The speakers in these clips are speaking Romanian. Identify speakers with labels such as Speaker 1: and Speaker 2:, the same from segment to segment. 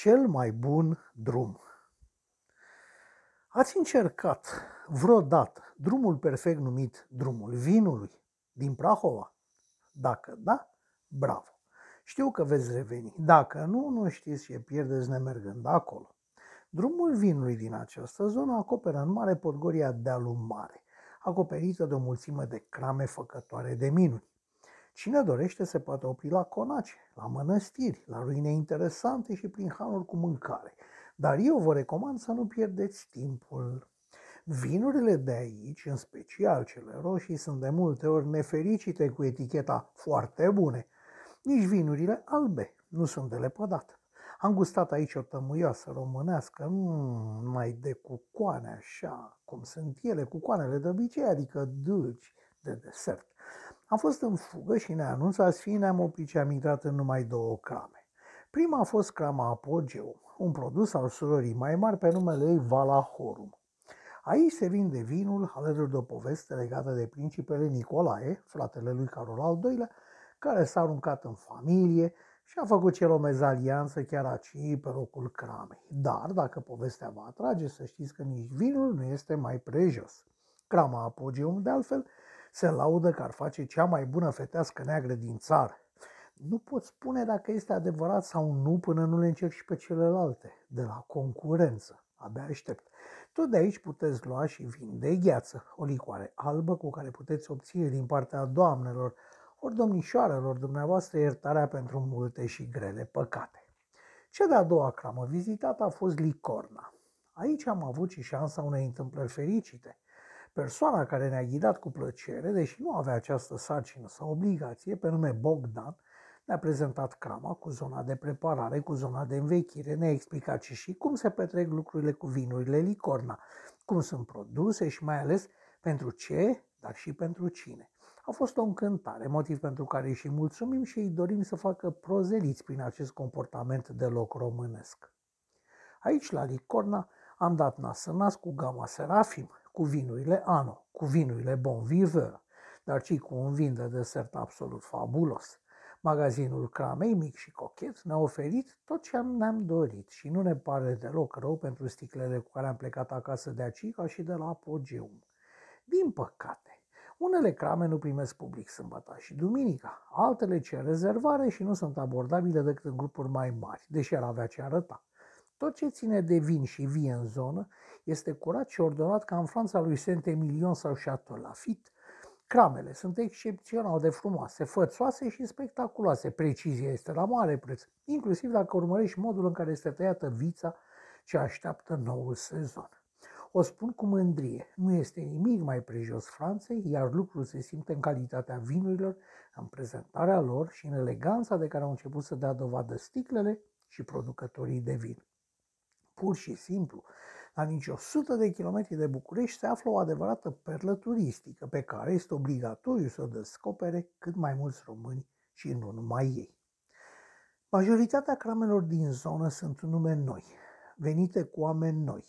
Speaker 1: Cel mai bun drum. Ați încercat vreodată drumul perfect numit drumul vinului din Prahova? Dacă da, bravo! Știu că veți reveni. Dacă nu, nu știți ce pierdeți nemergând acolo. Drumul vinului din această zonă acoperă în mare Podgoria dealul mare, acoperită de o mulțime de crame făcătoare de minuni. Cine dorește se poate opri la conace, la mănăstiri, la ruine interesante și prin hanuri cu mâncare. Dar eu vă recomand să nu pierdeți timpul. Vinurile de aici, în special cele roșii, sunt de multe ori nefericite cu eticheta foarte bune. Nici vinurile albe nu sunt de lepădat. Am gustat aici o tămâioasă românească, mm, mai de cucoane așa, cum sunt ele, cucoanele de obicei, adică dulci de desert. Am fost în fugă și ne anunțați fi ne-am oprit și am intrat în numai două crame. Prima a fost crama Apogeum, un produs al surorii mai mari pe numele ei Valahorum. Aici se vinde vinul alături de o poveste legată de principele Nicolae, fratele lui Carol al II-lea, care s-a aruncat în familie și a făcut cel o mezalianță chiar aici pe locul cramei. Dar, dacă povestea vă atrage, să știți că nici vinul nu este mai prejos. Crama Apogeum, de altfel, se laudă că ar face cea mai bună fetească neagră din țară. Nu pot spune dacă este adevărat sau nu până nu le încerc și pe celelalte, de la concurență. Abia aștept. Tot de aici puteți lua și vin de gheață, o licoare albă cu care puteți obține din partea doamnelor ori domnișoarelor dumneavoastră iertarea pentru multe și grele păcate. Cea de-a doua cramă vizitată a fost Licorna. Aici am avut și șansa unei întâmplări fericite. Persoana care ne-a ghidat cu plăcere, deși nu avea această sarcină sau obligație, pe nume Bogdan, ne-a prezentat crama cu zona de preparare, cu zona de învechire, ne-a explicat și, și cum se petrec lucrurile cu vinurile licorna, cum sunt produse și mai ales pentru ce, dar și pentru cine. A fost o încântare, motiv pentru care îi și mulțumim și îi dorim să facă prozeliți prin acest comportament deloc românesc. Aici, la Licorna, am dat nas în nas cu gama Serafim, cu vinurile Ano, cu vinurile Bon Viveur, dar și cu un vin de desert absolut fabulos. Magazinul Cramei, mic și cochet, ne-a oferit tot ce ne-am dorit și nu ne pare deloc rău pentru sticlele cu care am plecat acasă de aici ca și de la Apogeum. Din păcate, unele crame nu primesc public sâmbătă și duminica, altele cer rezervare și nu sunt abordabile decât în grupuri mai mari, deși ar avea ce arăta. Tot ce ține de vin și vie în zonă este curat și ordonat ca în Franța lui Saint-Emilion sau Château Lafite. Cramele sunt excepțional de frumoase, fățoase și spectaculoase. Precizia este la mare preț, inclusiv dacă urmărești modul în care este tăiată vița ce așteaptă noul sezon. O spun cu mândrie, nu este nimic mai prejos Franței, iar lucrul se simte în calitatea vinurilor, în prezentarea lor și în eleganța de care au început să dea dovadă sticlele și producătorii de vin. Pur și simplu, la nici 100 de kilometri de București se află o adevărată perlă turistică pe care este obligatoriu să o descopere cât mai mulți români și nu numai ei. Majoritatea cramelor din zonă sunt nume noi, venite cu oameni noi,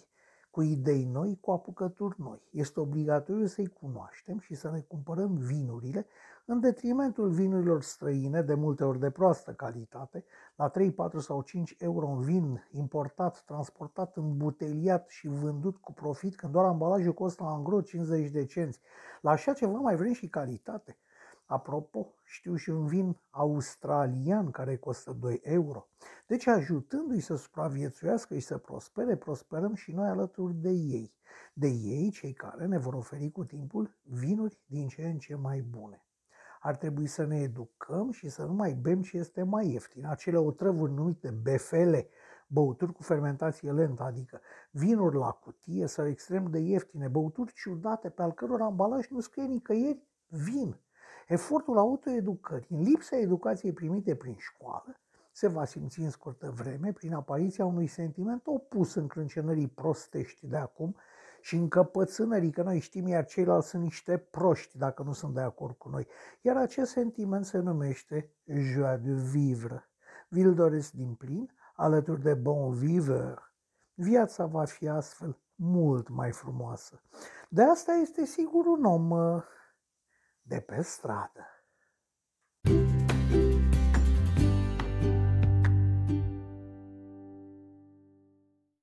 Speaker 1: cu idei noi, cu apucături noi. Este obligatoriu să-i cunoaștem și să ne cumpărăm vinurile în detrimentul vinurilor străine, de multe ori de proastă calitate, la 3, 4 sau 5 euro un vin importat, transportat, îmbuteliat și vândut cu profit, când doar ambalajul costă la angro 50 de cenți. La așa ceva mai vrem și calitate. Apropo, știu și un vin australian care costă 2 euro. Deci ajutându-i să supraviețuiască și să prospere, prosperăm și noi alături de ei. De ei, cei care ne vor oferi cu timpul vinuri din ce în ce mai bune. Ar trebui să ne educăm și să nu mai bem ce este mai ieftin. Acele otrăvuri numite befele, băuturi cu fermentație lentă, adică vinuri la cutie sau extrem de ieftine, băuturi ciudate pe al căror ambalaj nu scrie nicăieri vin. Efortul autoeducării, în lipsa educației primite prin școală, se va simți în scurtă vreme prin apariția unui sentiment opus încrâncenării prostești de acum și încăpățânării că noi știm, iar ceilalți sunt niște proști dacă nu sunt de acord cu noi. Iar acest sentiment se numește joie de vivre. Vi-l doresc din plin, alături de bon vivre. Viața va fi astfel mult mai frumoasă. De asta este sigur un om de pra estrada.